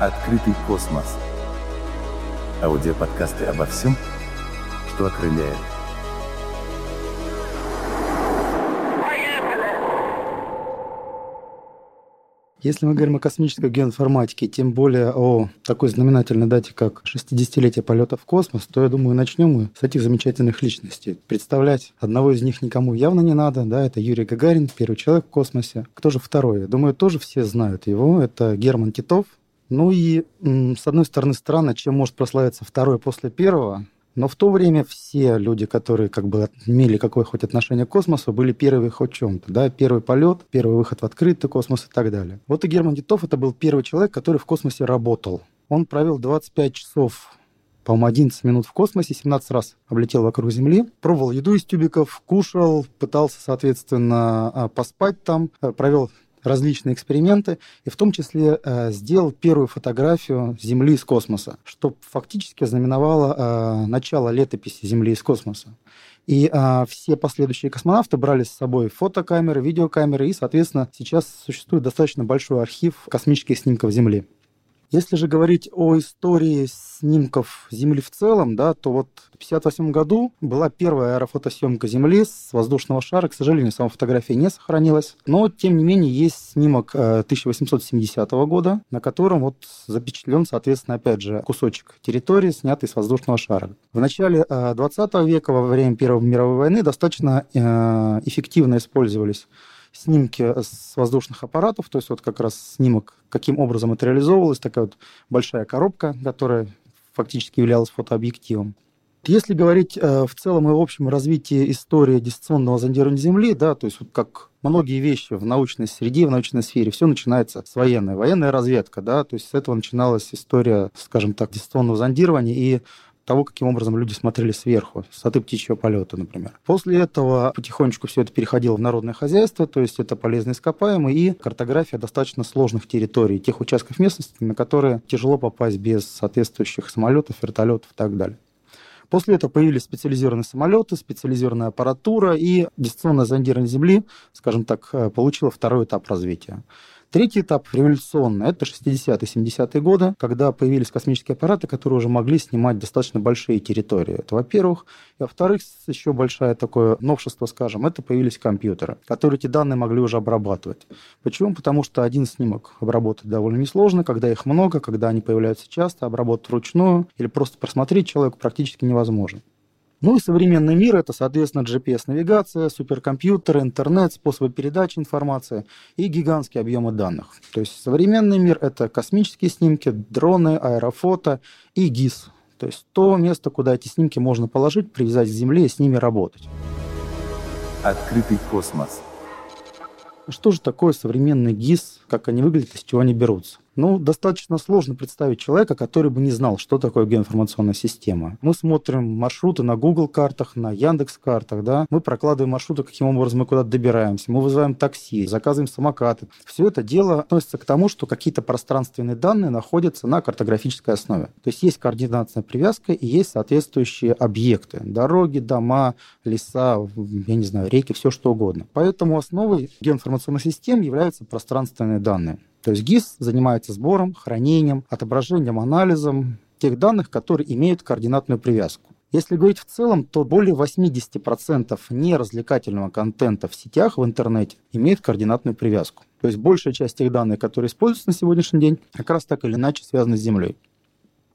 Открытый космос. Аудиоподкасты обо всем, что окрыляет. Если мы говорим о космической геоинформатике, тем более о такой знаменательной дате, как 60-летие полета в космос, то, я думаю, начнем мы с этих замечательных личностей. Представлять одного из них никому явно не надо, да, это Юрий Гагарин, первый человек в космосе. Кто же второй? Я думаю, тоже все знают его, это Герман Титов. Ну и, с одной стороны, странно, чем может прославиться второй после первого, но в то время все люди, которые как бы имели какое хоть отношение к космосу, были первые хоть чем-то. Да? Первый полет, первый выход в открытый космос и так далее. Вот и Герман Титов это был первый человек, который в космосе работал. Он провел 25 часов по-моему, 11 минут в космосе, 17 раз облетел вокруг Земли, пробовал еду из тюбиков, кушал, пытался, соответственно, а, поспать там, э, провел различные эксперименты, и в том числе э, сделал первую фотографию Земли из космоса, что фактически знаменовало э, начало летописи Земли из космоса. И э, все последующие космонавты брали с собой фотокамеры, видеокамеры, и, соответственно, сейчас существует достаточно большой архив космических снимков Земли. Если же говорить о истории снимков Земли в целом, да, то вот в 1958 году была первая аэрофотосъемка Земли с воздушного шара. К сожалению, сама фотография не сохранилась. Но, тем не менее, есть снимок 1870 э, года, на котором вот запечатлен, соответственно, опять же, кусочек территории, снятый с воздушного шара. В начале 20 э, века, во время Первой мировой войны, достаточно э, эффективно использовались снимки с воздушных аппаратов, то есть вот как раз снимок, каким образом это реализовывалось, такая вот большая коробка, которая фактически являлась фотообъективом. Если говорить э, в целом и в общем развитии истории дистанционного зондирования Земли, да, то есть вот как многие вещи в научной среде, в научной сфере, все начинается с военной. Военная разведка, да, то есть с этого начиналась история, скажем так, дистанционного зондирования и того, каким образом люди смотрели сверху, с высоты птичьего полета, например. После этого потихонечку все это переходило в народное хозяйство, то есть это полезные ископаемые и картография достаточно сложных территорий, тех участков местности, на которые тяжело попасть без соответствующих самолетов, вертолетов и так далее. После этого появились специализированные самолеты, специализированная аппаратура, и дистанционное зондирование Земли, скажем так, получило второй этап развития. Третий этап революционный – это 60-е, 70-е годы, когда появились космические аппараты, которые уже могли снимать достаточно большие территории. Это во-первых. И во-вторых, еще большое такое новшество, скажем, это появились компьютеры, которые эти данные могли уже обрабатывать. Почему? Потому что один снимок обработать довольно несложно, когда их много, когда они появляются часто, обработать вручную или просто просмотреть человеку практически невозможно. Ну и современный мир – это, соответственно, GPS-навигация, суперкомпьютеры, интернет, способы передачи информации и гигантские объемы данных. То есть современный мир – это космические снимки, дроны, аэрофото и ГИС. То есть то место, куда эти снимки можно положить, привязать к Земле и с ними работать. Открытый космос. Что же такое современный ГИС, как они выглядят, из чего они берутся? Ну, достаточно сложно представить человека, который бы не знал, что такое геоинформационная система. Мы смотрим маршруты на Google картах, на Яндекс картах, да. Мы прокладываем маршруты, каким образом мы куда-то добираемся. Мы вызываем такси, заказываем самокаты. Все это дело относится к тому, что какие-то пространственные данные находятся на картографической основе. То есть есть координатная привязка и есть соответствующие объекты. Дороги, дома, леса, я не знаю, реки, все что угодно. Поэтому основой геоинформационной системы являются пространственные данные. То есть ГИС занимается сбором, хранением, отображением, анализом тех данных, которые имеют координатную привязку. Если говорить в целом, то более 80% неразвлекательного контента в сетях в интернете имеет координатную привязку. То есть большая часть тех данных, которые используются на сегодняшний день, как раз так или иначе связаны с Землей.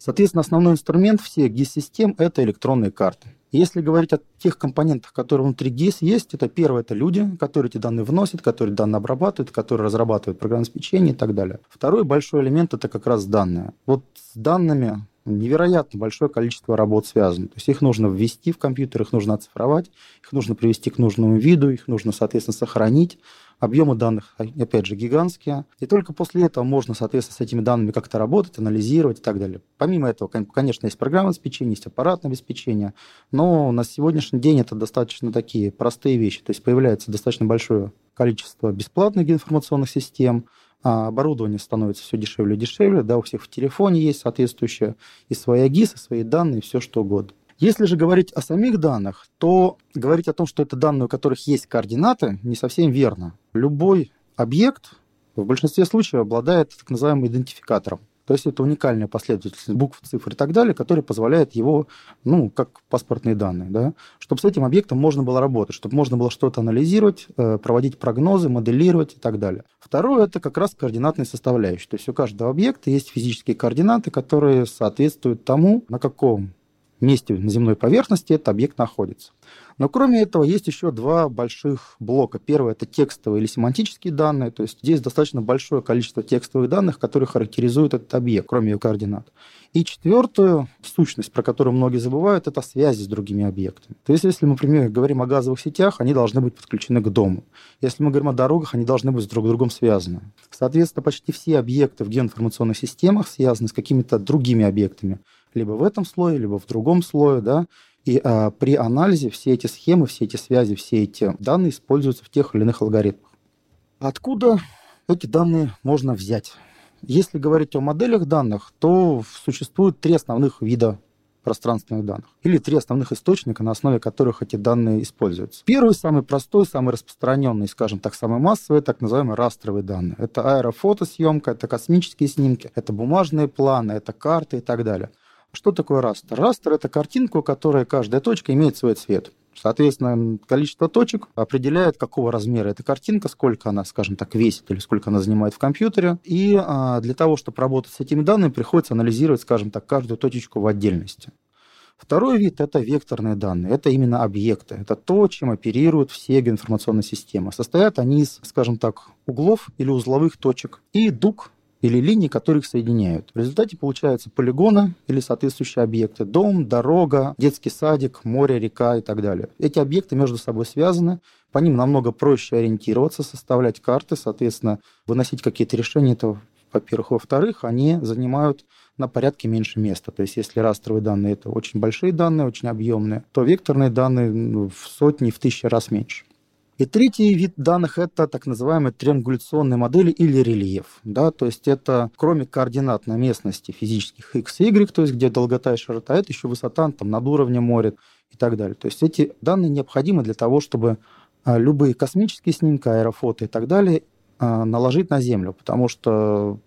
Соответственно, основной инструмент всех GIS-систем – это электронные карты. Если говорить о тех компонентах, которые внутри GIS есть, это первое – это люди, которые эти данные вносят, которые данные обрабатывают, которые разрабатывают программное обеспечение и так далее. Второй большой элемент – это как раз данные. Вот с данными невероятно большое количество работ связано. То есть их нужно ввести в компьютер, их нужно оцифровать, их нужно привести к нужному виду, их нужно, соответственно, сохранить. Объемы данных, опять же, гигантские. И только после этого можно, соответственно, с этими данными как-то работать, анализировать и так далее. Помимо этого, конечно, есть программное обеспечение, есть аппаратное обеспечение, но на сегодняшний день это достаточно такие простые вещи. То есть появляется достаточно большое количество бесплатных информационных систем, оборудование становится все дешевле и дешевле, да, у всех в телефоне есть соответствующие и свои ГИС, и свои данные, все что угодно. Если же говорить о самих данных, то говорить о том, что это данные, у которых есть координаты, не совсем верно. Любой объект в большинстве случаев обладает так называемым идентификатором. То есть это уникальная последовательность букв, цифр и так далее, которая позволяет его, ну, как паспортные данные, да, чтобы с этим объектом можно было работать, чтобы можно было что-то анализировать, э, проводить прогнозы, моделировать и так далее. Второе – это как раз координатные составляющие. То есть у каждого объекта есть физические координаты, которые соответствуют тому, на каком месте на земной поверхности этот объект находится. Но кроме этого есть еще два больших блока. Первый – это текстовые или семантические данные, то есть здесь достаточно большое количество текстовых данных, которые характеризуют этот объект, кроме его координат. И четвертую сущность, про которую многие забывают, это связи с другими объектами. То есть, если мы, например, говорим о газовых сетях, они должны быть подключены к дому. Если мы говорим о дорогах, они должны быть с друг другом связаны. Соответственно, почти все объекты в геоинформационных системах связаны с какими-то другими объектами либо в этом слое, либо в другом слое, да, и а, при анализе все эти схемы, все эти связи, все эти данные используются в тех или иных алгоритмах. Откуда эти данные можно взять? Если говорить о моделях данных, то существует три основных вида пространственных данных. Или три основных источника, на основе которых эти данные используются. Первый, самый простой, самый распространенный, скажем так, самый массовый, так называемые растровые данные. Это аэрофотосъемка, это космические снимки, это бумажные планы, это карты и так далее. Что такое растер? Растер – это картинка, у которой каждая точка имеет свой цвет. Соответственно, количество точек определяет, какого размера эта картинка, сколько она, скажем так, весит или сколько она занимает в компьютере. И а, для того, чтобы работать с этими данными, приходится анализировать, скажем так, каждую точечку в отдельности. Второй вид – это векторные данные. Это именно объекты. Это то, чем оперируют все геоинформационные системы. Состоят они из, скажем так, углов или узловых точек и дуг, или линий, которые их соединяют. В результате получаются полигоны или соответствующие объекты. Дом, дорога, детский садик, море, река и так далее. Эти объекты между собой связаны, по ним намного проще ориентироваться, составлять карты, соответственно, выносить какие-то решения. Это, во-первых. Во-вторых, они занимают на порядке меньше места. То есть если растровые данные – это очень большие данные, очень объемные, то векторные данные ну, в сотни, в тысячи раз меньше. И третий вид данных – это так называемые триангуляционные модели или рельеф. Да? То есть это кроме координат на местности физических x и y, то есть где долгота и широта, это еще высота там, над уровнем моря и так далее. То есть эти данные необходимы для того, чтобы а, любые космические снимки, аэрофото и так далее а, наложить на Землю, потому что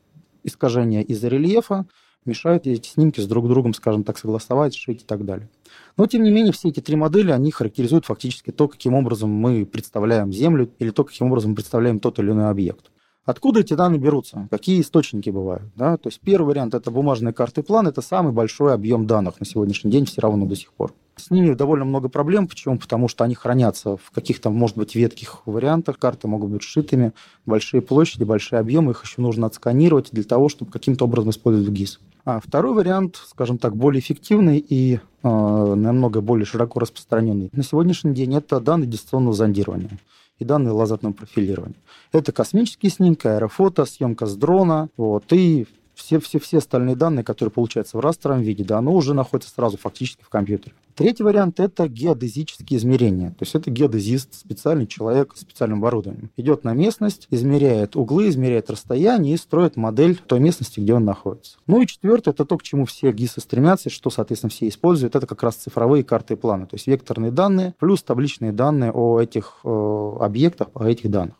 искажения из-за рельефа мешают эти снимки с друг другом, скажем так, согласовать, сшить и так далее. Но, тем не менее, все эти три модели, они характеризуют фактически то, каким образом мы представляем Землю или то, каким образом мы представляем тот или иной объект. Откуда эти данные берутся? Какие источники бывают? Да? То есть первый вариант – это бумажные карты план, это самый большой объем данных на сегодняшний день все равно до сих пор. С ними довольно много проблем. Почему? Потому что они хранятся в каких-то, может быть, ветких вариантах. Карты могут быть сшитыми, большие площади, большие объемы. Их еще нужно отсканировать для того, чтобы каким-то образом использовать в ГИС. А второй вариант, скажем так, более эффективный и э, намного более широко распространенный на сегодняшний день, это данные дистанционного зондирования и данные лазерного профилирования. Это космические снимки, аэрофото, съемка с дрона, вот, и все, все, все остальные данные, которые получаются в растровом виде, да, оно уже находится сразу фактически в компьютере. Третий вариант – это геодезические измерения. То есть это геодезист, специальный человек с специальным оборудованием. Идет на местность, измеряет углы, измеряет расстояние и строит модель той местности, где он находится. Ну и четвертое – это то, к чему все ГИСы стремятся, что, соответственно, все используют. Это как раз цифровые карты и планы. То есть векторные данные плюс табличные данные о этих о объектах, о этих данных.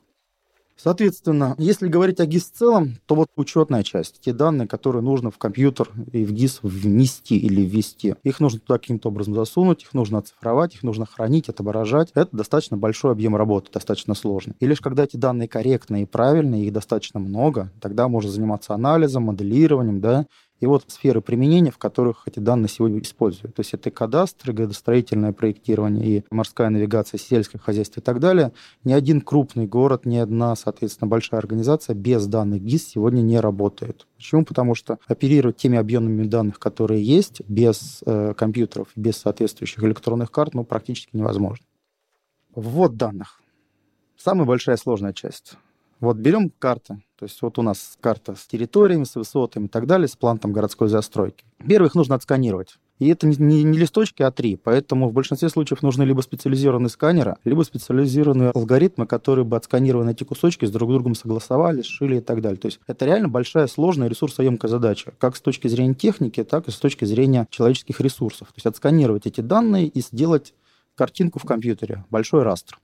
Соответственно, если говорить о ГИС в целом, то вот учетная часть, те данные, которые нужно в компьютер и в ГИС внести или ввести, их нужно туда каким-то образом засунуть, их нужно оцифровать, их нужно хранить, отображать. Это достаточно большой объем работы, достаточно сложный. И лишь когда эти данные корректные и правильные, их достаточно много, тогда можно заниматься анализом, моделированием, да, и вот сферы применения, в которых эти данные сегодня используют. То есть это кадастры, градостроительное проектирование и морская навигация, сельское хозяйство и так далее. Ни один крупный город, ни одна, соответственно, большая организация без данных ГИС сегодня не работает. Почему? Потому что оперировать теми объемами данных, которые есть, без э, компьютеров, без соответствующих электронных карт, ну, практически невозможно. Ввод данных. Самая большая сложная часть. Вот берем карты, то есть вот у нас карта с территориями, с высотами и так далее, с планом городской застройки. Первых нужно отсканировать. И это не, не листочки, а три. Поэтому в большинстве случаев нужны либо специализированные сканеры, либо специализированные алгоритмы, которые бы отсканированы эти кусочки, с друг другом согласовали, сшили и так далее. То есть это реально большая, сложная, ресурсоемкая задача, как с точки зрения техники, так и с точки зрения человеческих ресурсов. То есть отсканировать эти данные и сделать картинку в компьютере, большой растр.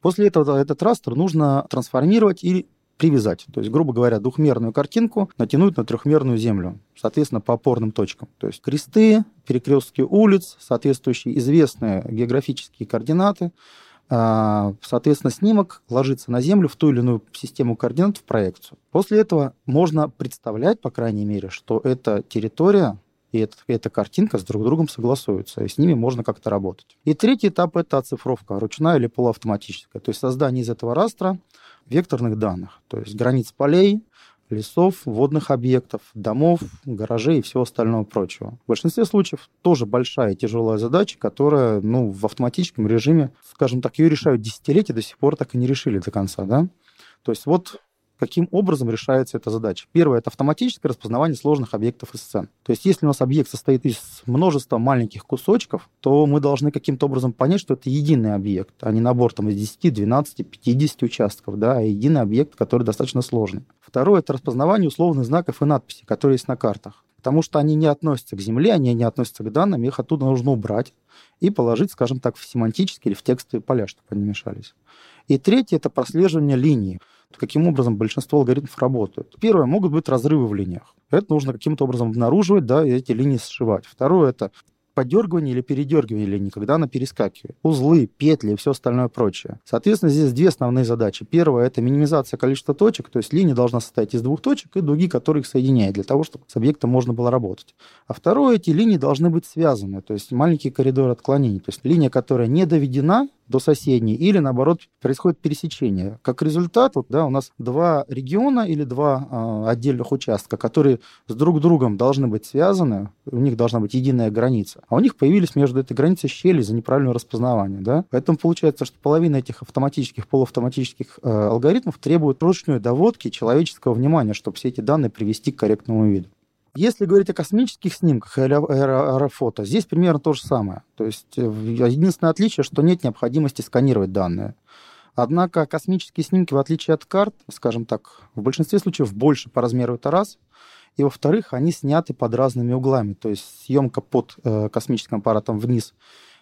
После этого этот растр нужно трансформировать и привязать. То есть, грубо говоря, двухмерную картинку натянуть на трехмерную землю, соответственно, по опорным точкам. То есть кресты, перекрестки улиц, соответствующие известные географические координаты, а, Соответственно, снимок ложится на Землю в ту или иную систему координат в проекцию. После этого можно представлять, по крайней мере, что эта территория и эта, эта картинка с друг другом согласуются, и с ними можно как-то работать. И третий этап – это оцифровка, ручная или полуавтоматическая, то есть создание из этого растра векторных данных, то есть границ полей, лесов, водных объектов, домов, гаражей и всего остального прочего. В большинстве случаев тоже большая и тяжелая задача, которая ну, в автоматическом режиме, скажем так, ее решают десятилетия, до сих пор так и не решили до конца. Да? То есть вот каким образом решается эта задача. Первое – это автоматическое распознавание сложных объектов и сцен. То есть если у нас объект состоит из множества маленьких кусочков, то мы должны каким-то образом понять, что это единый объект, а не набор там, из 10, 12, 50 участков, да, а единый объект, который достаточно сложный. Второе – это распознавание условных знаков и надписей, которые есть на картах. Потому что они не относятся к Земле, они не относятся к данным, их оттуда нужно убрать и положить, скажем так, в семантические или в текстовые поля, чтобы они мешались. И третье – это прослеживание линии каким образом большинство алгоритмов работают. Первое, могут быть разрывы в линиях. Это нужно каким-то образом обнаруживать, да, и эти линии сшивать. Второе, это подергивание или передергивание линии, когда она перескакивает. Узлы, петли и все остальное прочее. Соответственно, здесь две основные задачи. Первая – это минимизация количества точек, то есть линия должна состоять из двух точек и дуги, которые их соединяют, для того, чтобы с объектом можно было работать. А второе – эти линии должны быть связаны, то есть маленький коридор отклонений. То есть линия, которая не доведена до соседней, или наоборот происходит пересечение. Как результат, вот, да, у нас два региона или два э, отдельных участка, которые с друг другом должны быть связаны, у них должна быть единая граница, а у них появились между этой границей щели за неправильное распознавание. Да? Поэтому получается, что половина этих автоматических, полуавтоматических э, алгоритмов требует ручной доводки человеческого внимания, чтобы все эти данные привести к корректному виду. Если говорить о космических снимках или аэрофото, здесь примерно то же самое. То есть э, единственное отличие, что нет необходимости сканировать данные. Однако космические снимки, в отличие от карт, скажем так, в большинстве случаев больше по размеру это раз. И во-вторых, они сняты под разными углами. То есть съемка под э, космическим аппаратом вниз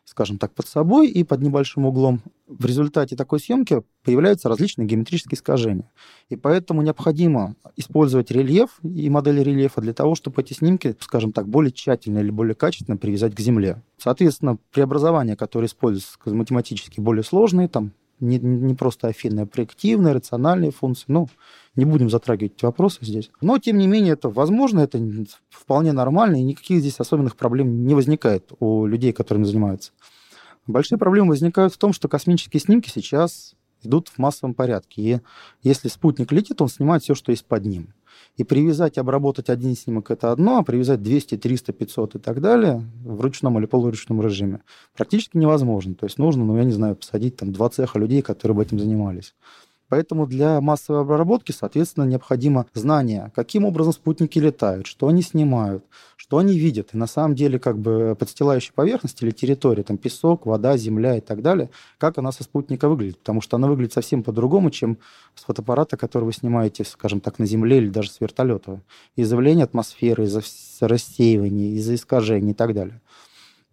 скажем так, под собой и под небольшим углом. В результате такой съемки появляются различные геометрические искажения. И поэтому необходимо использовать рельеф и модели рельефа для того, чтобы эти снимки, скажем так, более тщательно или более качественно привязать к Земле. Соответственно, преобразования, которые используются математически более сложные, там не, не просто афинные, а проективные, рациональные функции. Ну, не будем затрагивать эти вопросы здесь. Но, тем не менее, это возможно, это вполне нормально, и никаких здесь особенных проблем не возникает у людей, которыми занимаются. Большие проблемы возникают в том, что космические снимки сейчас идут в массовом порядке. И если спутник летит, он снимает все, что есть под ним. И привязать обработать один снимок – это одно, а привязать 200, 300, 500 и так далее в ручном или полуручном режиме практически невозможно. То есть нужно, ну, я не знаю, посадить там два цеха людей, которые бы этим занимались. Поэтому для массовой обработки, соответственно, необходимо знание, каким образом спутники летают, что они снимают, что они видят. И на самом деле как бы подстилающая поверхность или территория, там песок, вода, земля и так далее, как она со спутника выглядит. Потому что она выглядит совсем по-другому, чем с фотоаппарата, который вы снимаете, скажем так, на земле или даже с вертолета. Из-за влияния атмосферы, из-за рассеивания, из-за искажений и так далее.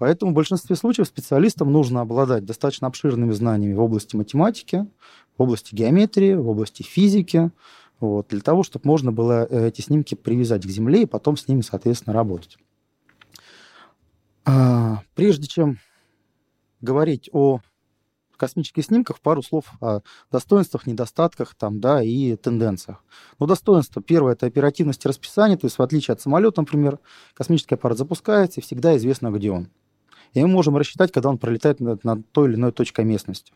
Поэтому в большинстве случаев специалистам нужно обладать достаточно обширными знаниями в области математики, в области геометрии, в области физики, вот, для того, чтобы можно было э, эти снимки привязать к Земле и потом с ними, соответственно, работать. А, прежде чем говорить о космических снимках, пару слов о достоинствах, недостатках там, да, и тенденциях. Ну, достоинство. Первое – это оперативность расписания, то есть в отличие от самолета, например, космический аппарат запускается, и всегда известно, где он. И мы можем рассчитать, когда он пролетает над, над той или иной точкой местности.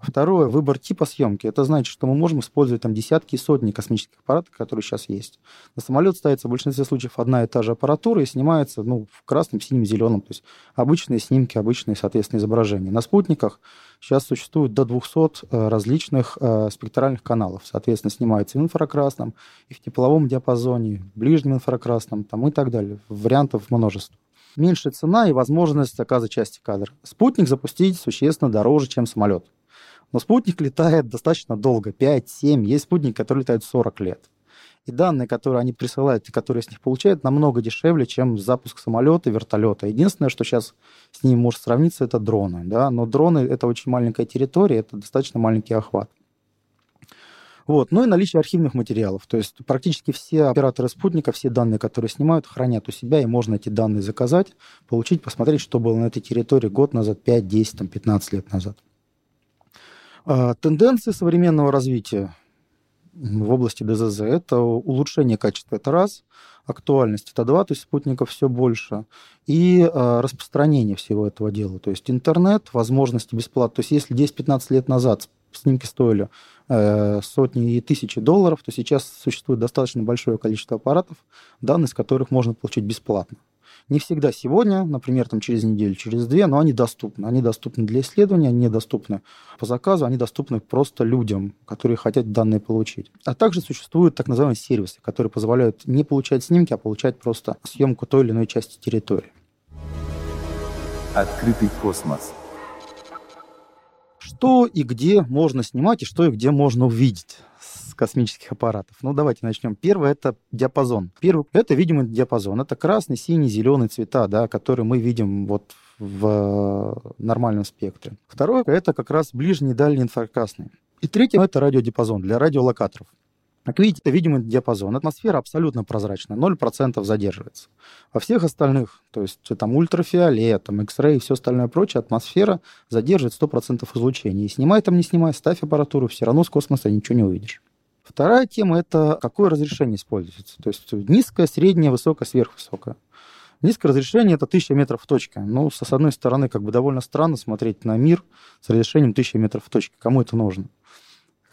Второе, выбор типа съемки. Это значит, что мы можем использовать там десятки и сотни космических аппаратов, которые сейчас есть. На самолет ставится в большинстве случаев одна и та же аппаратура и снимается ну, в красном, синем, зеленом. То есть обычные снимки, обычные, соответственно, изображения. На спутниках сейчас существует до 200 э, различных э, спектральных каналов. Соответственно, снимается в инфракрасном, и в тепловом диапазоне, в ближнем инфракрасном там, и так далее. Вариантов множество меньшая цена и возможность заказа части кадра. Спутник запустить существенно дороже, чем самолет. Но спутник летает достаточно долго, 5-7. Есть спутники, которые летают 40 лет. И данные, которые они присылают и которые с них получают, намного дешевле, чем запуск самолета, вертолета. Единственное, что сейчас с ним может сравниться, это дроны. Да? Но дроны — это очень маленькая территория, это достаточно маленький охват. Вот. Ну и наличие архивных материалов. То есть практически все операторы спутника, все данные, которые снимают, хранят у себя, и можно эти данные заказать, получить, посмотреть, что было на этой территории год назад, 5, 10, там, 15 лет назад. А, тенденции современного развития в области ДЗЗ – это улучшение качества, это раз, актуальность, это два, то есть спутников все больше, и э, распространение всего этого дела, то есть интернет, возможности бесплатно. То есть если 10-15 лет назад снимки стоили э, сотни и тысячи долларов, то сейчас существует достаточно большое количество аппаратов, данные с которых можно получить бесплатно. Не всегда сегодня, например, там через неделю, через две, но они доступны. Они доступны для исследования, они доступны по заказу, они доступны просто людям, которые хотят данные получить. А также существуют так называемые сервисы, которые позволяют не получать снимки, а получать просто съемку той или иной части территории. Открытый космос. Что и где можно снимать, и что и где можно увидеть космических аппаратов. Ну, давайте начнем. Первое – это диапазон. Первый – это видимый диапазон. Это красный, синий, зеленый цвета, да, которые мы видим вот в нормальном спектре. Второе – это как раз ближний, дальний инфракрасный. И третье – это радиодиапазон для радиолокаторов. Как видите, видимый диапазон. Атмосфера абсолютно прозрачная, 0% задерживается. Во всех остальных, то есть там ультрафиолет, там X-ray и все остальное прочее, атмосфера задерживает 100% излучения. И снимай там, не снимай, ставь аппаратуру, все равно с космоса ничего не увидишь. Вторая тема – это какое разрешение используется. То есть низкое, среднее, высокое, сверхвысокое. Низкое разрешение – это 1000 метров в точке. Ну, с одной стороны, как бы довольно странно смотреть на мир с разрешением 1000 метров в точке. Кому это нужно?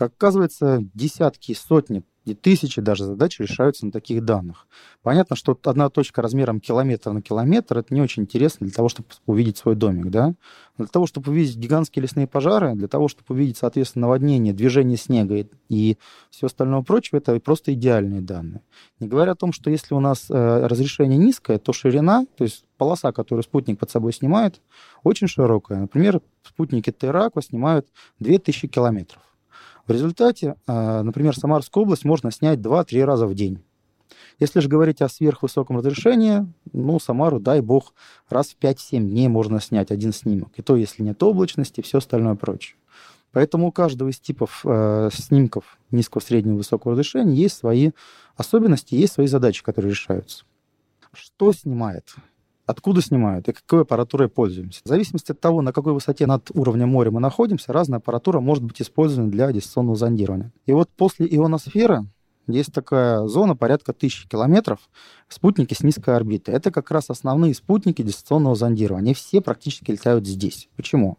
Оказывается, десятки, сотни и тысячи даже задач решаются на таких данных. Понятно, что одна точка размером километр на километр это не очень интересно для того, чтобы увидеть свой домик, да? Для того, чтобы увидеть гигантские лесные пожары, для того, чтобы увидеть, соответственно, наводнение, движение снега и, и все остальное прочее, это просто идеальные данные. Не говоря о том, что если у нас э, разрешение низкое, то ширина, то есть полоса, которую спутник под собой снимает, очень широкая. Например, спутники Тераква снимают 2000 километров. В результате, а, например, Самарскую область можно снять 2-3 раза в день. Если же говорить о сверхвысоком разрешении, ну, Самару, дай бог, раз в 5-7 дней можно снять один снимок. И то, если нет облачности, все остальное прочее. Поэтому у каждого из типов э, снимков низкого, среднего, высокого разрешения есть свои особенности, есть свои задачи, которые решаются. Что снимает? Откуда снимают и какой аппаратурой пользуемся. В зависимости от того, на какой высоте над уровнем моря мы находимся, разная аппаратура может быть использована для дистанционного зондирования. И вот после ионосферы есть такая зона порядка тысячи километров, спутники с низкой орбитой. Это как раз основные спутники дистанционного зондирования. Они все практически летают здесь. Почему?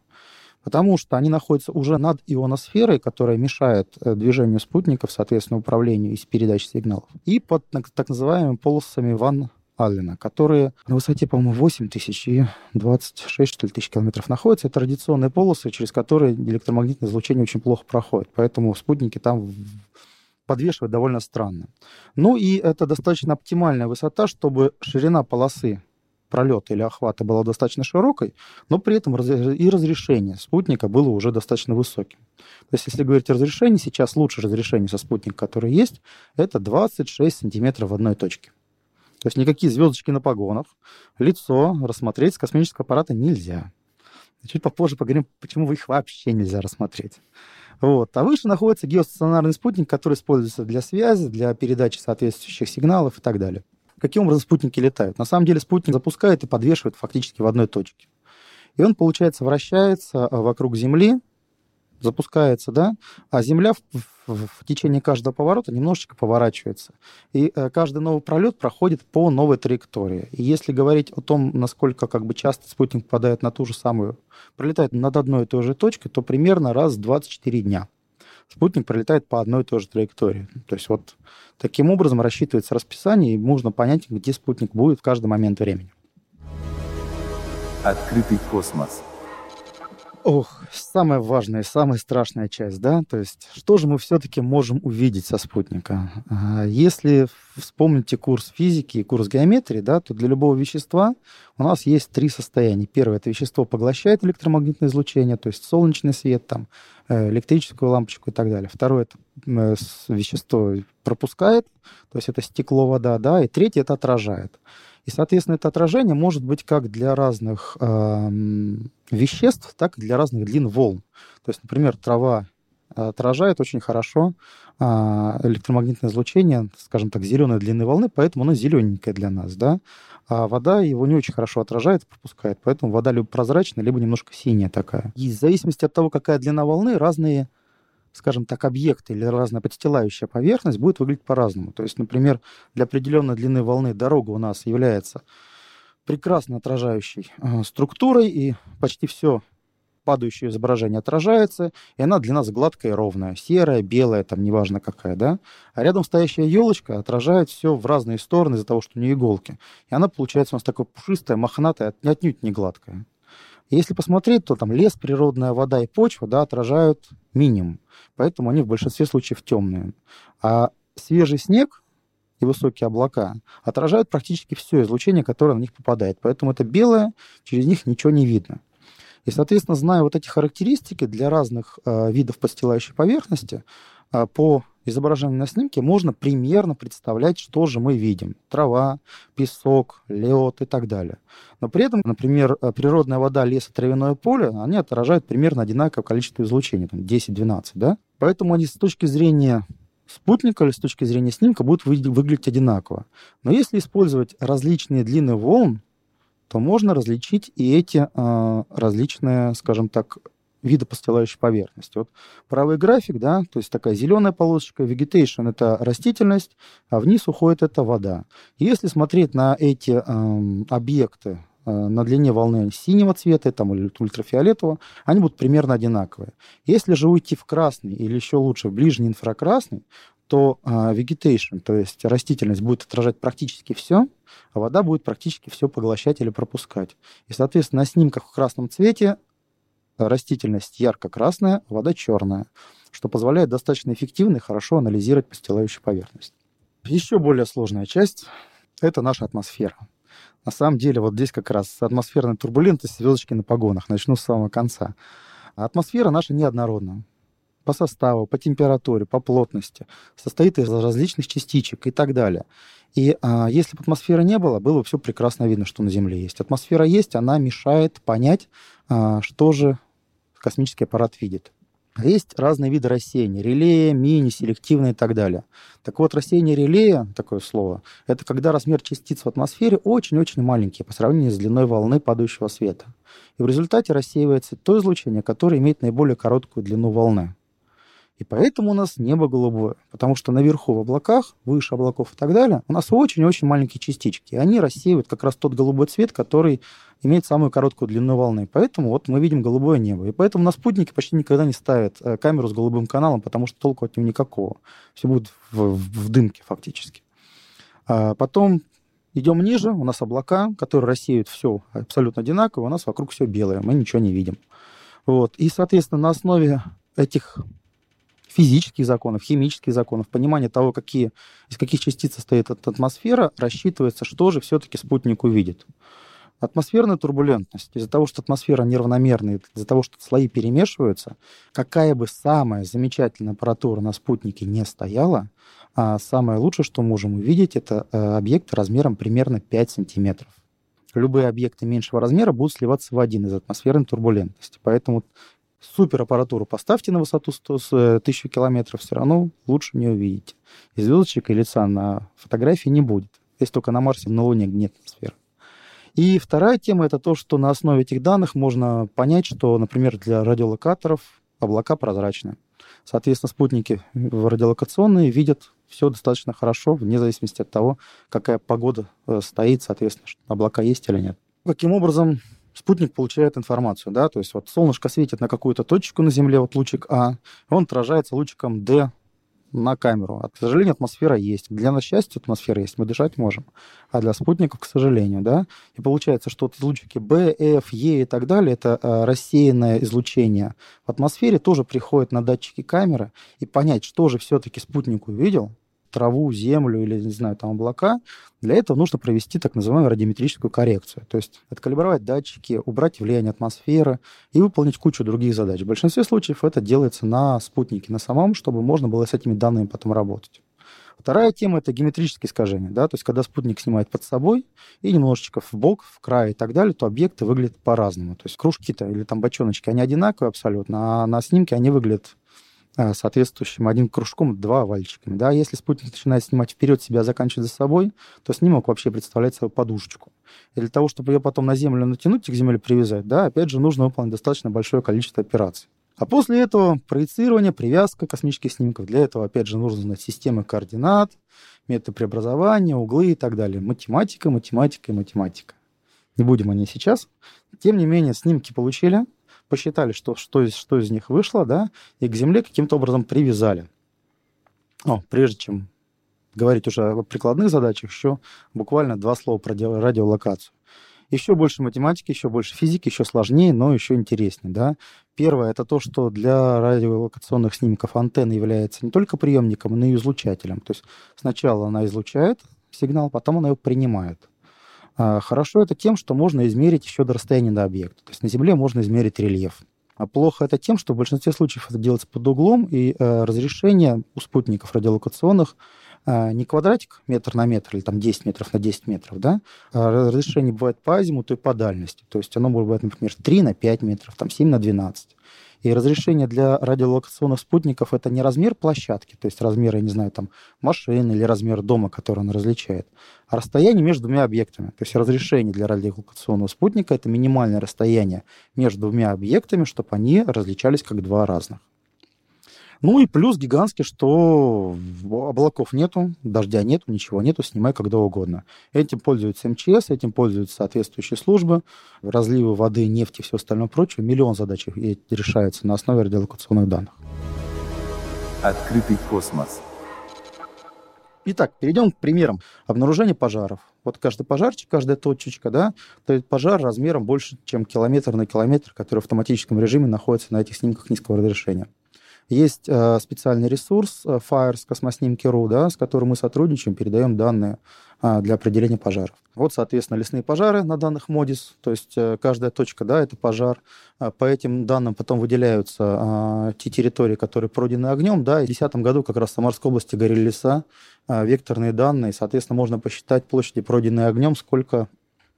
Потому что они находятся уже над ионосферой, которая мешает э, движению спутников, соответственно, управлению и передаче сигналов, и под так называемыми полосами Ван Аллена, которые на высоте, по-моему, 8 тысяч и 26, что ли, тысяч километров находятся. Это традиционные полосы, через которые электромагнитное излучение очень плохо проходит. Поэтому спутники там подвешивать довольно странно. Ну и это достаточно оптимальная высота, чтобы ширина полосы пролета или охвата была достаточно широкой, но при этом и разрешение спутника было уже достаточно высоким. То есть, если говорить о разрешении, сейчас лучшее разрешение со спутника, который есть, это 26 сантиметров в одной точке. То есть никакие звездочки на погонах, лицо рассмотреть с космического аппарата нельзя. Чуть попозже поговорим, почему их вообще нельзя рассмотреть. Вот. А выше находится геостационарный спутник, который используется для связи, для передачи соответствующих сигналов и так далее. Каким образом спутники летают? На самом деле спутник запускает и подвешивает фактически в одной точке. И он, получается, вращается вокруг Земли, запускается, да, а Земля в, в, в течение каждого поворота немножечко поворачивается. И э, каждый новый пролет проходит по новой траектории. И если говорить о том, насколько как бы часто спутник попадает на ту же самую, пролетает над одной и той же точкой, то примерно раз в 24 дня спутник пролетает по одной и той же траектории. То есть вот таким образом рассчитывается расписание, и можно понять, где спутник будет в каждый момент времени. Открытый космос – Ох, самая важная, самая страшная часть, да, то есть что же мы все-таки можем увидеть со спутника? А, если вспомните курс физики и курс геометрии, да, то для любого вещества у нас есть три состояния. Первое – это вещество поглощает электромагнитное излучение, то есть солнечный свет, там, электрическую лампочку и так далее. Второе – это э, вещество пропускает, то есть это стекло, вода, да, и третье – это отражает. И, соответственно, это отражение может быть как для разных э, веществ, так и для разных длин волн. То есть, например, трава отражает очень хорошо а, электромагнитное излучение, скажем так, зеленой длины волны, поэтому оно зелененькое для нас, да. А вода его не очень хорошо отражает, пропускает, поэтому вода либо прозрачная, либо немножко синяя такая. И в зависимости от того, какая длина волны, разные скажем так, объекты или разная подстилающая поверхность будет выглядеть по-разному. То есть, например, для определенной длины волны дорога у нас является прекрасно отражающей э, структурой, и почти все падающее изображение отражается, и она для нас гладкая и ровная, серая, белая, там неважно какая, да. А рядом стоящая елочка отражает все в разные стороны из-за того, что у нее иголки. И она получается у нас такая пушистая, мохнатая, отнюдь не гладкая. Если посмотреть, то там лес, природная вода и почва да, отражают минимум. Поэтому они в большинстве случаев темные. А свежий снег и высокие облака отражают практически все излучение, которое на них попадает. Поэтому это белое, через них ничего не видно. И, соответственно, зная вот эти характеристики для разных э, видов подстилающей поверхности, э, по изображению на снимке можно примерно представлять, что же мы видим. Трава, песок, лед и так далее. Но при этом, например, э, природная вода, лес и травяное поле, они отражают примерно одинаковое количество излучения, там 10-12, да? Поэтому они с точки зрения спутника или с точки зрения снимка будут выглядеть одинаково. Но если использовать различные длины волн, то можно различить и эти э, различные, скажем так, виды постилающей поверхности. Вот правый график, да, то есть такая зеленая полосочка, vegetation — это растительность, а вниз уходит это вода. Если смотреть на эти э, объекты э, на длине волны синего цвета там, или ультрафиолетового, они будут примерно одинаковые. Если же уйти в красный или еще лучше в ближний инфракрасный, то uh, vegetation, то есть растительность, будет отражать практически все, а вода будет практически все поглощать или пропускать. И, соответственно, на снимках в красном цвете растительность ярко-красная, вода черная, что позволяет достаточно эффективно и хорошо анализировать постилающую поверхность. Еще более сложная часть — это наша атмосфера. На самом деле, вот здесь как раз атмосферная турбулентность, звездочки на погонах. Начну с самого конца. Атмосфера наша неоднородна по составу, по температуре, по плотности, состоит из различных частичек и так далее. И а, если бы атмосферы не было, было бы все прекрасно видно, что на Земле есть. Атмосфера есть, она мешает понять, а, что же космический аппарат видит. Есть разные виды рассеяния. Релея, мини, селективные и так далее. Так вот, рассеяние релея, такое слово, это когда размер частиц в атмосфере очень-очень маленький по сравнению с длиной волны падающего света. И в результате рассеивается то излучение, которое имеет наиболее короткую длину волны. И поэтому у нас небо голубое, потому что наверху в облаках, выше облаков и так далее, у нас очень-очень маленькие частички. И они рассеивают как раз тот голубой цвет, который имеет самую короткую длину волны. Поэтому вот мы видим голубое небо. И поэтому на спутнике почти никогда не ставят э, камеру с голубым каналом, потому что толку от него никакого. Все будет в, в, в дымке фактически. А потом идем ниже, у нас облака, которые рассеивают все абсолютно одинаково, у нас вокруг все белое, мы ничего не видим. Вот. И, соответственно, на основе этих физических законов, химических законов, понимание того, какие, из каких частиц состоит эта атмосфера, рассчитывается, что же все-таки спутник увидит. Атмосферная турбулентность, из-за того, что атмосфера неравномерная, из-за того, что слои перемешиваются, какая бы самая замечательная аппаратура на спутнике не стояла, а самое лучшее, что можем увидеть, это э, объекты размером примерно 5 сантиметров. Любые объекты меньшего размера будут сливаться в один из атмосферной турбулентности. Поэтому супераппаратуру поставьте на высоту 100, 1000 километров, все равно лучше не увидите. И звездочек и лица на фотографии не будет. Если только на Марсе, на Луне нет атмосферы. И вторая тема — это то, что на основе этих данных можно понять, что, например, для радиолокаторов облака прозрачны. Соответственно, спутники радиолокационные видят все достаточно хорошо, вне зависимости от того, какая погода э, стоит, соответственно, облака есть или нет. Каким образом спутник получает информацию, да, то есть вот солнышко светит на какую-то точку на Земле, вот лучик А, он отражается лучиком D на камеру. А, к сожалению, атмосфера есть. Для нас счастья атмосфера есть, мы дышать можем. А для спутников, к сожалению, да. И получается, что вот лучики B, F, E и так далее, это а, рассеянное излучение в атмосфере тоже приходит на датчики камеры. И понять, что же все-таки спутник увидел, траву, землю или, не знаю, там облака, для этого нужно провести так называемую радиометрическую коррекцию. То есть откалибровать датчики, убрать влияние атмосферы и выполнить кучу других задач. В большинстве случаев это делается на спутнике, на самом, чтобы можно было с этими данными потом работать. Вторая тема — это геометрические искажения. Да? То есть когда спутник снимает под собой и немножечко в бок, в край и так далее, то объекты выглядят по-разному. То есть кружки-то или там бочоночки, они одинаковые абсолютно, а на снимке они выглядят соответствующим один кружком, два овальчиками. Да? Если спутник начинает снимать вперед себя, заканчивать за собой, то снимок вообще представляет собой подушечку. И для того, чтобы ее потом на Землю натянуть и к Земле привязать, да, опять же, нужно выполнить достаточно большое количество операций. А после этого проецирование, привязка космических снимков. Для этого, опять же, нужно знать системы координат, методы преобразования, углы и так далее. Математика, математика и математика. Не будем о ней сейчас. Тем не менее, снимки получили, посчитали, что, что, из, что из них вышло, да, и к Земле каким-то образом привязали. О, прежде чем говорить уже о прикладных задачах, еще буквально два слова про радиолокацию. Еще больше математики, еще больше физики, еще сложнее, но еще интереснее. Да? Первое – это то, что для радиолокационных снимков антенна является не только приемником, но и излучателем. То есть сначала она излучает сигнал, потом она его принимает. А хорошо это тем, что можно измерить еще до расстояния до объекта. То есть на Земле можно измерить рельеф. А плохо это тем, что в большинстве случаев это делается под углом, и э, разрешение у спутников радиолокационных а, не квадратик метр на метр или там 10 метров на 10 метров, да, а разрешение бывает по азимуту и по дальности. То есть оно бывает, например, 3 на 5 метров, там 7 на 12. И разрешение для радиолокационных спутников это не размер площадки, то есть размер, я не знаю, там машины или размер дома, который он различает, а расстояние между двумя объектами. То есть разрешение для радиолокационного спутника это минимальное расстояние между двумя объектами, чтобы они различались как два разных. Ну и плюс гигантский, что облаков нету, дождя нету, ничего нету, снимай когда угодно. Этим пользуются МЧС, этим пользуются соответствующие службы, разливы воды, нефти и все остальное прочее. Миллион задач решается на основе радиолокационных данных. Открытый космос. Итак, перейдем к примерам обнаружения пожаров. Вот каждый пожарчик, каждая точечка, да, то есть пожар размером больше, чем километр на километр, который в автоматическом режиме находится на этих снимках низкого разрешения. Есть э, специальный ресурс э, Fires Космоснимки.ру, да, с которым мы сотрудничаем, передаем данные э, для определения пожаров. Вот, соответственно, лесные пожары на данных МОДИС, то есть э, каждая точка, да, это пожар. Э, по этим данным потом выделяются э, те территории, которые пройдены огнем, да, и в 2010 году как раз в Самарской области горели леса, э, векторные данные, соответственно, можно посчитать площади, пройденные огнем, сколько,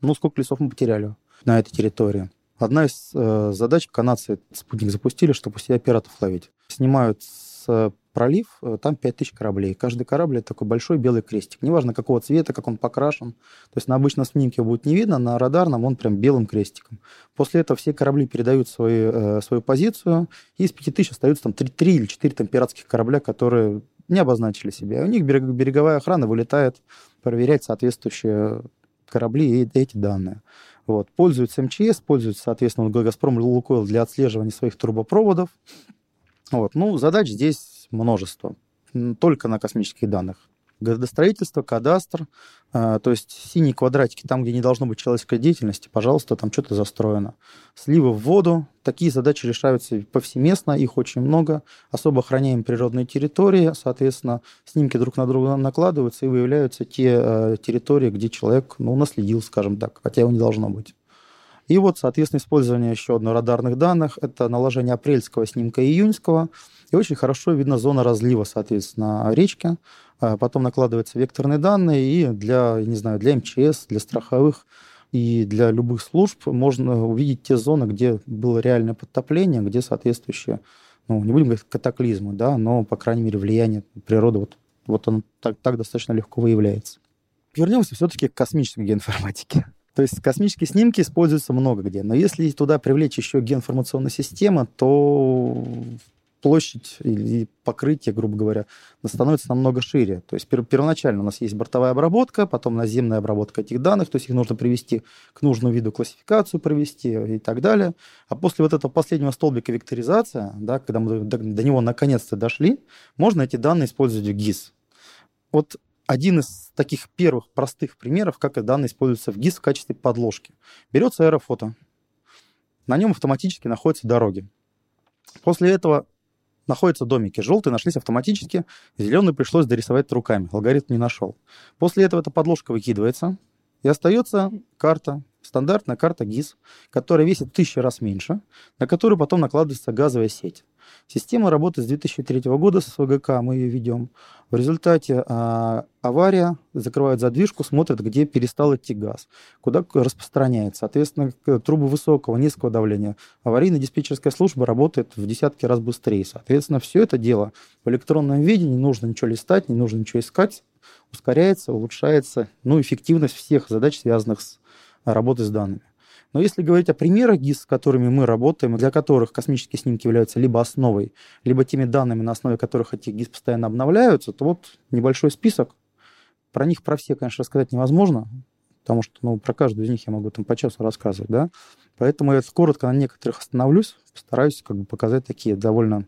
ну, сколько лесов мы потеряли на этой территории. Одна из э, задач канадцы спутник запустили, чтобы у себя пиратов ловить. Снимают с пролив, э, там 5000 кораблей. Каждый корабль это такой большой белый крестик. Неважно, какого цвета, как он покрашен. То есть на обычном снимке будет не видно, на радарном он прям белым крестиком. После этого все корабли передают свои, э, свою позицию, и из 5000 остаются там 3, 3 или 4 там, пиратских корабля, которые не обозначили себя. У них береговая охрана вылетает проверять соответствующие корабли и эти данные. Вот. Пользуются МЧС, пользуются, соответственно, Газпром Лукойл для отслеживания своих трубопроводов. Вот. Ну, задач здесь множество, только на космических данных. Градостроительство, кадастр, э, то есть синие квадратики там, где не должно быть человеческой деятельности, пожалуйста, там что-то застроено. Сливы в воду, такие задачи решаются повсеместно, их очень много. Особо охраняем природные территории, соответственно, снимки друг на друга накладываются и выявляются те э, территории, где человек, ну, наследил, скажем так, хотя его не должно быть. И вот, соответственно, использование еще одно радарных данных – это наложение апрельского снимка и июньского. И очень хорошо видно зона разлива, соответственно, речки. А потом накладываются векторные данные, и для, не знаю, для МЧС, для страховых и для любых служб можно увидеть те зоны, где было реальное подтопление, где соответствующие, ну, не будем говорить катаклизмы, да, но, по крайней мере, влияние природы вот, вот оно так, так достаточно легко выявляется. Вернемся все-таки к космической геоинформатике. То есть космические снимки используются много где. Но если туда привлечь еще геоинформационную систему, то площадь или покрытие, грубо говоря, становится намного шире. То есть первоначально у нас есть бортовая обработка, потом наземная обработка этих данных, то есть их нужно привести к нужному виду классификацию провести и так далее. А после вот этого последнего столбика векторизация, да, когда мы до, него наконец-то дошли, можно эти данные использовать в ГИС. Вот один из таких первых простых примеров, как данные используются в ГИС в качестве подложки. Берется аэрофото. На нем автоматически находятся дороги. После этого находятся домики. Желтые нашлись автоматически, зеленый пришлось дорисовать руками. Алгоритм не нашел. После этого эта подложка выкидывается, и остается карта, стандартная карта ГИС, которая весит в тысячу раз меньше, на которую потом накладывается газовая сеть. Система работает с 2003 года с СВГК, мы ее ведем. В результате а, авария, закрывают задвижку, смотрят, где перестал идти газ, куда распространяется. Соответственно, трубы высокого, низкого давления. Аварийно-диспетчерская служба работает в десятки раз быстрее. Соответственно, все это дело в электронном виде, не нужно ничего листать, не нужно ничего искать, ускоряется, улучшается, ну, эффективность всех задач, связанных с работой с данными. Но если говорить о примерах ГИС, с которыми мы работаем, для которых космические снимки являются либо основой, либо теми данными, на основе которых эти ГИС постоянно обновляются, то вот небольшой список. Про них, про все, конечно, рассказать невозможно, потому что ну, про каждую из них я могу там по часу рассказывать, да. Поэтому я коротко на некоторых остановлюсь, постараюсь как бы показать такие довольно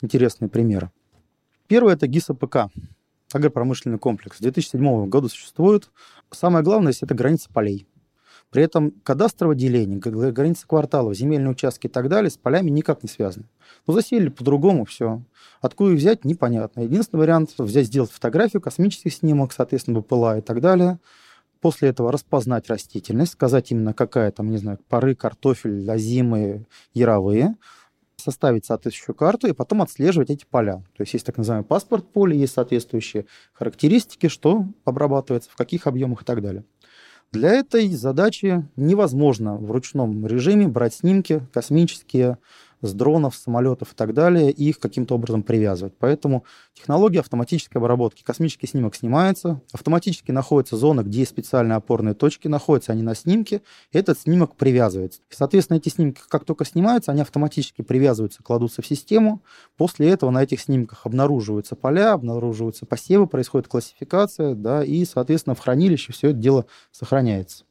интересные примеры. Первое – это ГИС АПК, агропромышленный комплекс. С 2007 года существует. Самое главное – это граница полей. При этом кадастровое деление, границы кварталов, земельные участки и так далее с полями никак не связаны. Ну, засели по-другому, все. Откуда их взять, непонятно. Единственный вариант – взять, сделать фотографию, космический снимок, соответственно, БПЛА и так далее. После этого распознать растительность, сказать именно какая там, не знаю, поры, картофель, озимые, яровые, составить соответствующую карту и потом отслеживать эти поля. То есть есть так называемый паспорт поля, есть соответствующие характеристики, что обрабатывается, в каких объемах и так далее. Для этой задачи невозможно в ручном режиме брать снимки космические, с дронов, самолетов и так далее, и их каким-то образом привязывать. Поэтому технология автоматической обработки. Космический снимок снимается, автоматически находится зона, где специальные опорные точки находятся, они на снимке, и этот снимок привязывается. И, соответственно, эти снимки, как только снимаются, они автоматически привязываются, кладутся в систему. После этого на этих снимках обнаруживаются поля, обнаруживаются посевы, происходит классификация, да, и, соответственно, в хранилище все это дело сохраняется.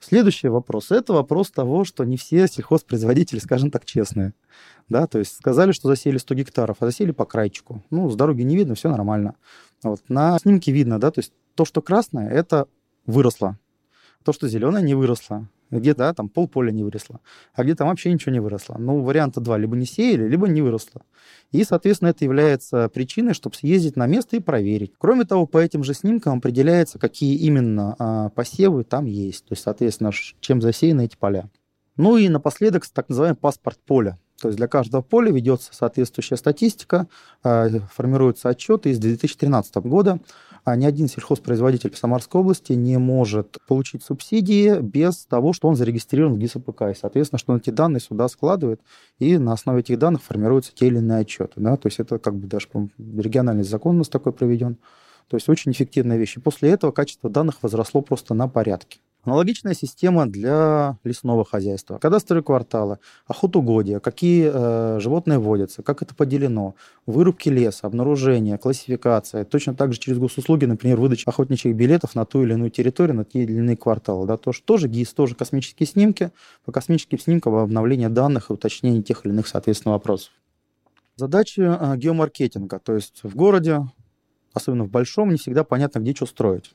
Следующий вопрос. Это вопрос того, что не все сельхозпроизводители, скажем так, честные. Да, то есть сказали, что засели 100 гектаров, а засели по крайчику. Ну, с дороги не видно, все нормально. Вот. На снимке видно, да, то есть то, что красное, это выросло. То, что зеленое, не выросло где-то да, там полполя не выросло, а где-то вообще ничего не выросло. Ну, варианта два, либо не сеяли, либо не выросло. И, соответственно, это является причиной, чтобы съездить на место и проверить. Кроме того, по этим же снимкам определяется, какие именно а, посевы там есть. То есть, соответственно, чем засеяны эти поля. Ну и напоследок так называемый паспорт поля. То есть для каждого поля ведется соответствующая статистика, а, формируются отчеты из 2013 года а ни один сельхозпроизводитель в Самарской области не может получить субсидии без того, что он зарегистрирован в ГИСПК. И, соответственно, что он эти данные сюда складывает, и на основе этих данных формируются те или иные отчеты. Да? То есть это как бы даже региональный закон у нас такой проведен. То есть очень эффективная вещь. И после этого качество данных возросло просто на порядке. Аналогичная система для лесного хозяйства. Кадастровые кварталы, охотугодия, какие э, животные водятся, как это поделено, вырубки леса, обнаружение, классификация. Точно так же через госуслуги, например, выдача охотничьих билетов на ту или иную территорию, на те или иные кварталы. Да, тоже, тоже ГИС, тоже космические снимки. По космическим снимкам обновление данных и уточнение тех или иных, соответственно, вопросов. Задачи э, геомаркетинга. То есть в городе, особенно в большом, не всегда понятно, где что строить.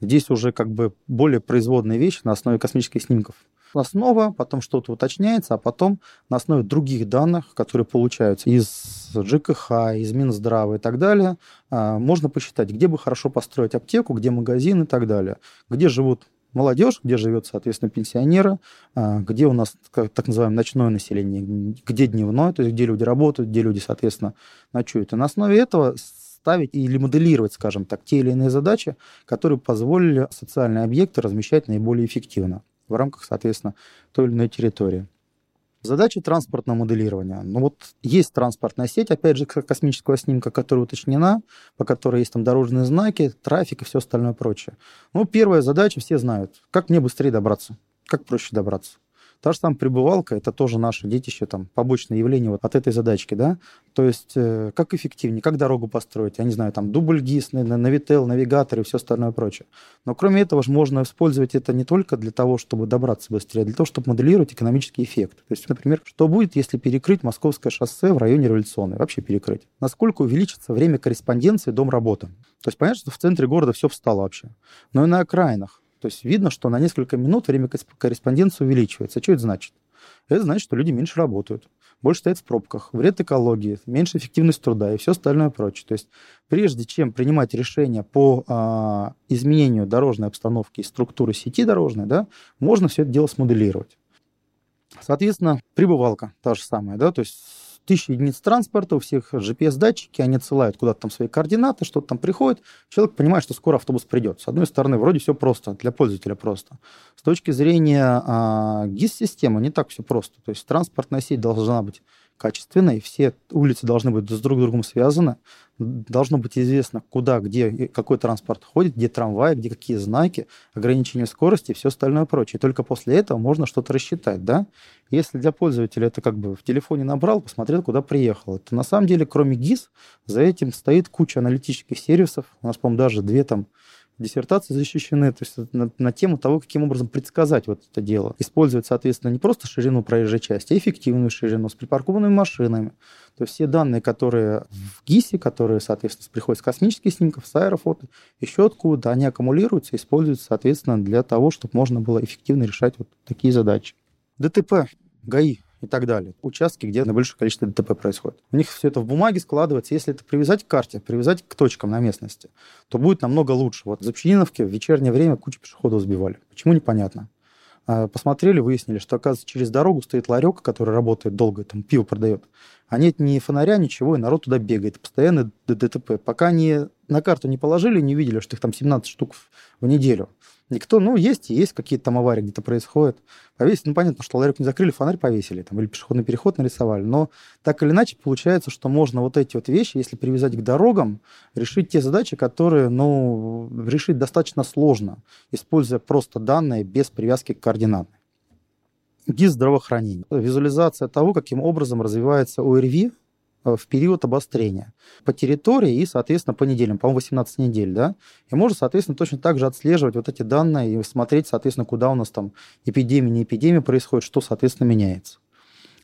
Здесь уже как бы более производные вещи на основе космических снимков. Основа, потом что-то уточняется, а потом на основе других данных, которые получаются из ЖКХ, из Минздрава и так далее, а, можно посчитать, где бы хорошо построить аптеку, где магазин и так далее, где живут молодежь, где живет, соответственно, пенсионеры, а, где у нас так называемое ночное население, где дневное, то есть где люди работают, где люди, соответственно, ночуют. И на основе этого ставить или моделировать, скажем так, те или иные задачи, которые позволили социальные объекты размещать наиболее эффективно в рамках, соответственно, той или иной территории. Задача транспортного моделирования. Ну вот есть транспортная сеть, опять же, космического снимка, которая уточнена, по которой есть там дорожные знаки, трафик и все остальное прочее. Ну, первая задача, все знают, как мне быстрее добраться, как проще добраться. Та же самая прибывалка, это тоже наше детище, там, побочное явление вот от этой задачки, да. То есть, э, как эффективнее, как дорогу построить, я не знаю, там, дубль ГИС, Навител, навигатор и все остальное прочее. Но кроме этого же можно использовать это не только для того, чтобы добраться быстрее, а для того, чтобы моделировать экономический эффект. То есть, например, что будет, если перекрыть Московское шоссе в районе Революционной, вообще перекрыть? Насколько увеличится время корреспонденции дом-работа? То есть, понятно, что в центре города все встало вообще. Но и на окраинах то есть видно, что на несколько минут время корреспонденции увеличивается. Что это значит? Это значит, что люди меньше работают, больше стоят в пробках, вред экологии, меньше эффективность труда и все остальное прочее. То есть прежде чем принимать решение по а, изменению дорожной обстановки и структуры сети дорожной, да, можно все это дело смоделировать. Соответственно, прибывалка та же самая, да, то есть тысячи единиц транспорта, у всех GPS-датчики, они отсылают куда-то там свои координаты, что-то там приходит. Человек понимает, что скоро автобус придет. С одной стороны, вроде все просто, для пользователя просто. С точки зрения а, ГИС-системы не так все просто. То есть транспортная сеть должна быть качественной, все улицы должны быть с друг другом связаны, должно быть известно, куда, где, какой транспорт ходит, где трамвай, где какие знаки, ограничения скорости и все остальное прочее. И только после этого можно что-то рассчитать, да? Если для пользователя это как бы в телефоне набрал, посмотрел, куда приехал, то на самом деле, кроме ГИС, за этим стоит куча аналитических сервисов, у нас, по-моему, даже две там диссертации защищены, то есть на, на тему того, каким образом предсказать вот это дело. Использовать, соответственно, не просто ширину проезжей части, а эффективную ширину с припаркованными машинами. То есть все данные, которые в ГИСе, которые, соответственно, приходят с космических снимков, с аэрофото, еще откуда, они аккумулируются и используются, соответственно, для того, чтобы можно было эффективно решать вот такие задачи. ДТП, ГАИ, и так далее. Участки, где наибольшее количество ДТП происходит. У них все это в бумаге складывается. Если это привязать к карте, привязать к точкам на местности, то будет намного лучше. Вот за Пчелиновке в вечернее время кучу пешеходов сбивали. Почему, непонятно. А, посмотрели, выяснили, что, оказывается, через дорогу стоит ларек, который работает долго, там пиво продает. А нет ни фонаря, ничего, и народ туда бегает. Постоянно ДТП. Пока они на карту не положили, не видели, что их там 17 штук в неделю. Никто, ну, есть есть какие-то там аварии где-то происходят. Повесить, ну, понятно, что ларек не закрыли, фонарь повесили, там, или пешеходный переход нарисовали. Но так или иначе получается, что можно вот эти вот вещи, если привязать к дорогам, решить те задачи, которые, ну, решить достаточно сложно, используя просто данные без привязки к координатам. ГИС здравоохранения. Визуализация того, каким образом развивается ОРВИ в период обострения по территории и, соответственно, по неделям, по-моему, 18 недель, да, и можно, соответственно, точно так же отслеживать вот эти данные и смотреть, соответственно, куда у нас там эпидемия, не эпидемия происходит, что, соответственно, меняется.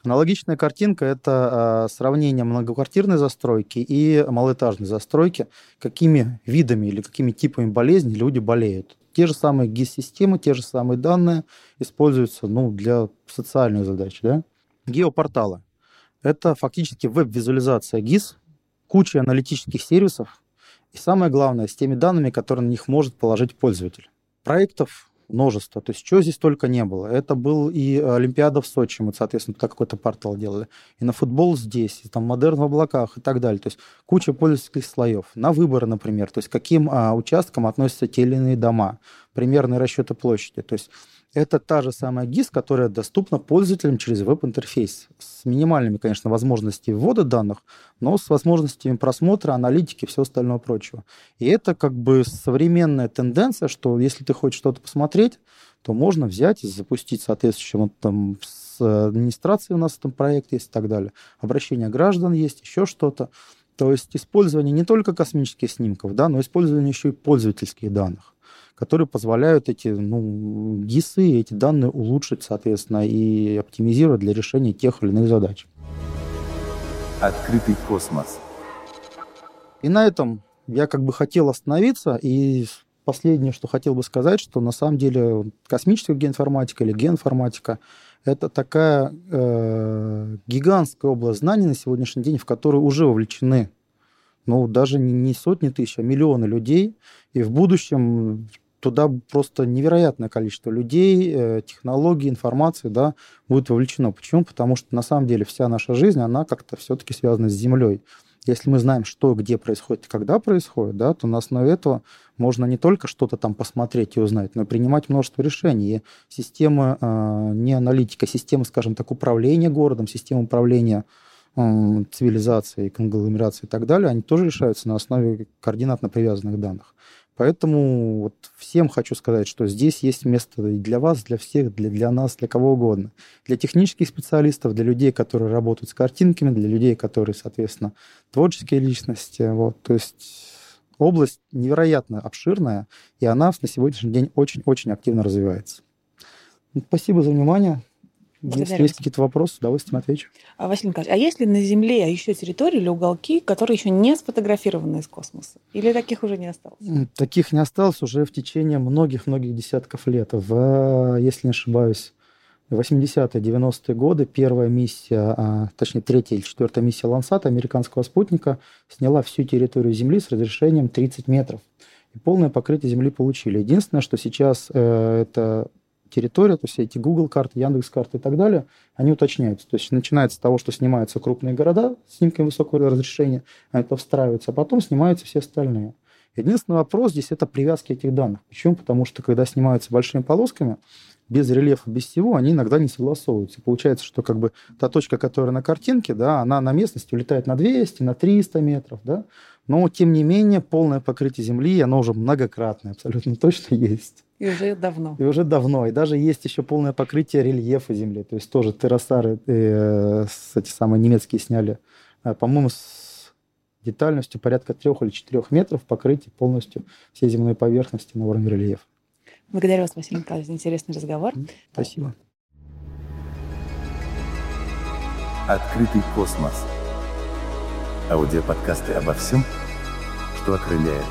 Аналогичная картинка – это э, сравнение многоквартирной застройки и малоэтажной застройки, какими видами или какими типами болезней люди болеют. Те же самые ГИС-системы, те же самые данные используются ну, для социальных задач. Да? Геопорталы это фактически веб-визуализация ГИС, куча аналитических сервисов и самое главное, с теми данными, которые на них может положить пользователь. Проектов множество. То есть, чего здесь только не было. Это был и Олимпиада в Сочи, мы, соответственно, туда какой-то портал делали. И на футбол здесь, и там модерн в облаках и так далее. То есть, куча пользовательских слоев. На выборы, например. То есть, каким а, участкам относятся те или иные дома. Примерные расчеты площади. То есть, это та же самая GIS, которая доступна пользователям через веб-интерфейс. С минимальными, конечно, возможностями ввода данных, но с возможностями просмотра, аналитики и всего остального прочего. И это как бы современная тенденция, что если ты хочешь что-то посмотреть, то можно взять и запустить соответствующим вот там с администрацией у нас там проект есть и так далее. Обращение граждан есть, еще что-то. То есть использование не только космических снимков, да, но использование еще и пользовательских данных которые позволяют эти ну, ГИСы, эти данные улучшить, соответственно, и оптимизировать для решения тех или иных задач. Открытый космос. И на этом я как бы хотел остановиться, и последнее, что хотел бы сказать, что на самом деле космическая геоинформатика или геоинформатика это такая э, гигантская область знаний на сегодняшний день, в которую уже вовлечены ну, даже не сотни тысяч, а миллионы людей. И в будущем туда просто невероятное количество людей, э, технологий, информации да, будет вовлечено. Почему? Потому что на самом деле вся наша жизнь, она как-то все-таки связана с Землей. Если мы знаем, что где происходит когда происходит, да, то на основе этого можно не только что-то там посмотреть и узнать, но и принимать множество решений. И система э, не аналитика, система, скажем так, управления городом, система управления э, цивилизацией, конгломерацией и так далее, они тоже решаются на основе координатно привязанных данных. Поэтому вот всем хочу сказать, что здесь есть место и для вас, для всех, для, для нас, для кого угодно. Для технических специалистов, для людей, которые работают с картинками, для людей, которые, соответственно, творческие личности. Вот. То есть область невероятно обширная, и она на сегодняшний день очень-очень активно развивается. Спасибо за внимание. Благодарю Если есть какие-то вопросы, с удовольствием отвечу. А, Василий Николаевич, а есть ли на Земле еще территории или уголки, которые еще не сфотографированы из космоса? Или таких уже не осталось? Таких не осталось уже в течение многих-многих десятков лет. В, если не ошибаюсь, 80-е, 90-е годы первая миссия, а, точнее третья или четвертая миссия Лансата, американского спутника, сняла всю территорию Земли с разрешением 30 метров. И полное покрытие Земли получили. Единственное, что сейчас э, это территория, то есть эти Google карты, Яндекс карты и так далее, они уточняются. То есть начинается с того, что снимаются крупные города с снимками высокого разрешения, это встраивается, а потом снимаются все остальные. Единственный вопрос здесь это привязки этих данных. Почему? Потому что когда снимаются большими полосками, без рельефа, без всего, они иногда не согласовываются. Получается, что как бы та точка, которая на картинке, да, она на местности улетает на 200, на 300 метров, да, но, тем не менее, полное покрытие Земли, оно уже многократное, абсолютно точно есть. И уже давно. И уже давно. И даже есть еще полное покрытие рельефа Земли. То есть тоже террасары э, эти самые немецкие сняли, э, по-моему, с детальностью порядка трех или четырех метров покрытие полностью всей земной поверхности на уровне рельефа. Благодарю вас, Василий Николаевич, за интересный разговор. Спасибо. Открытый космос. Аудиоподкасты обо всем, что окрыляет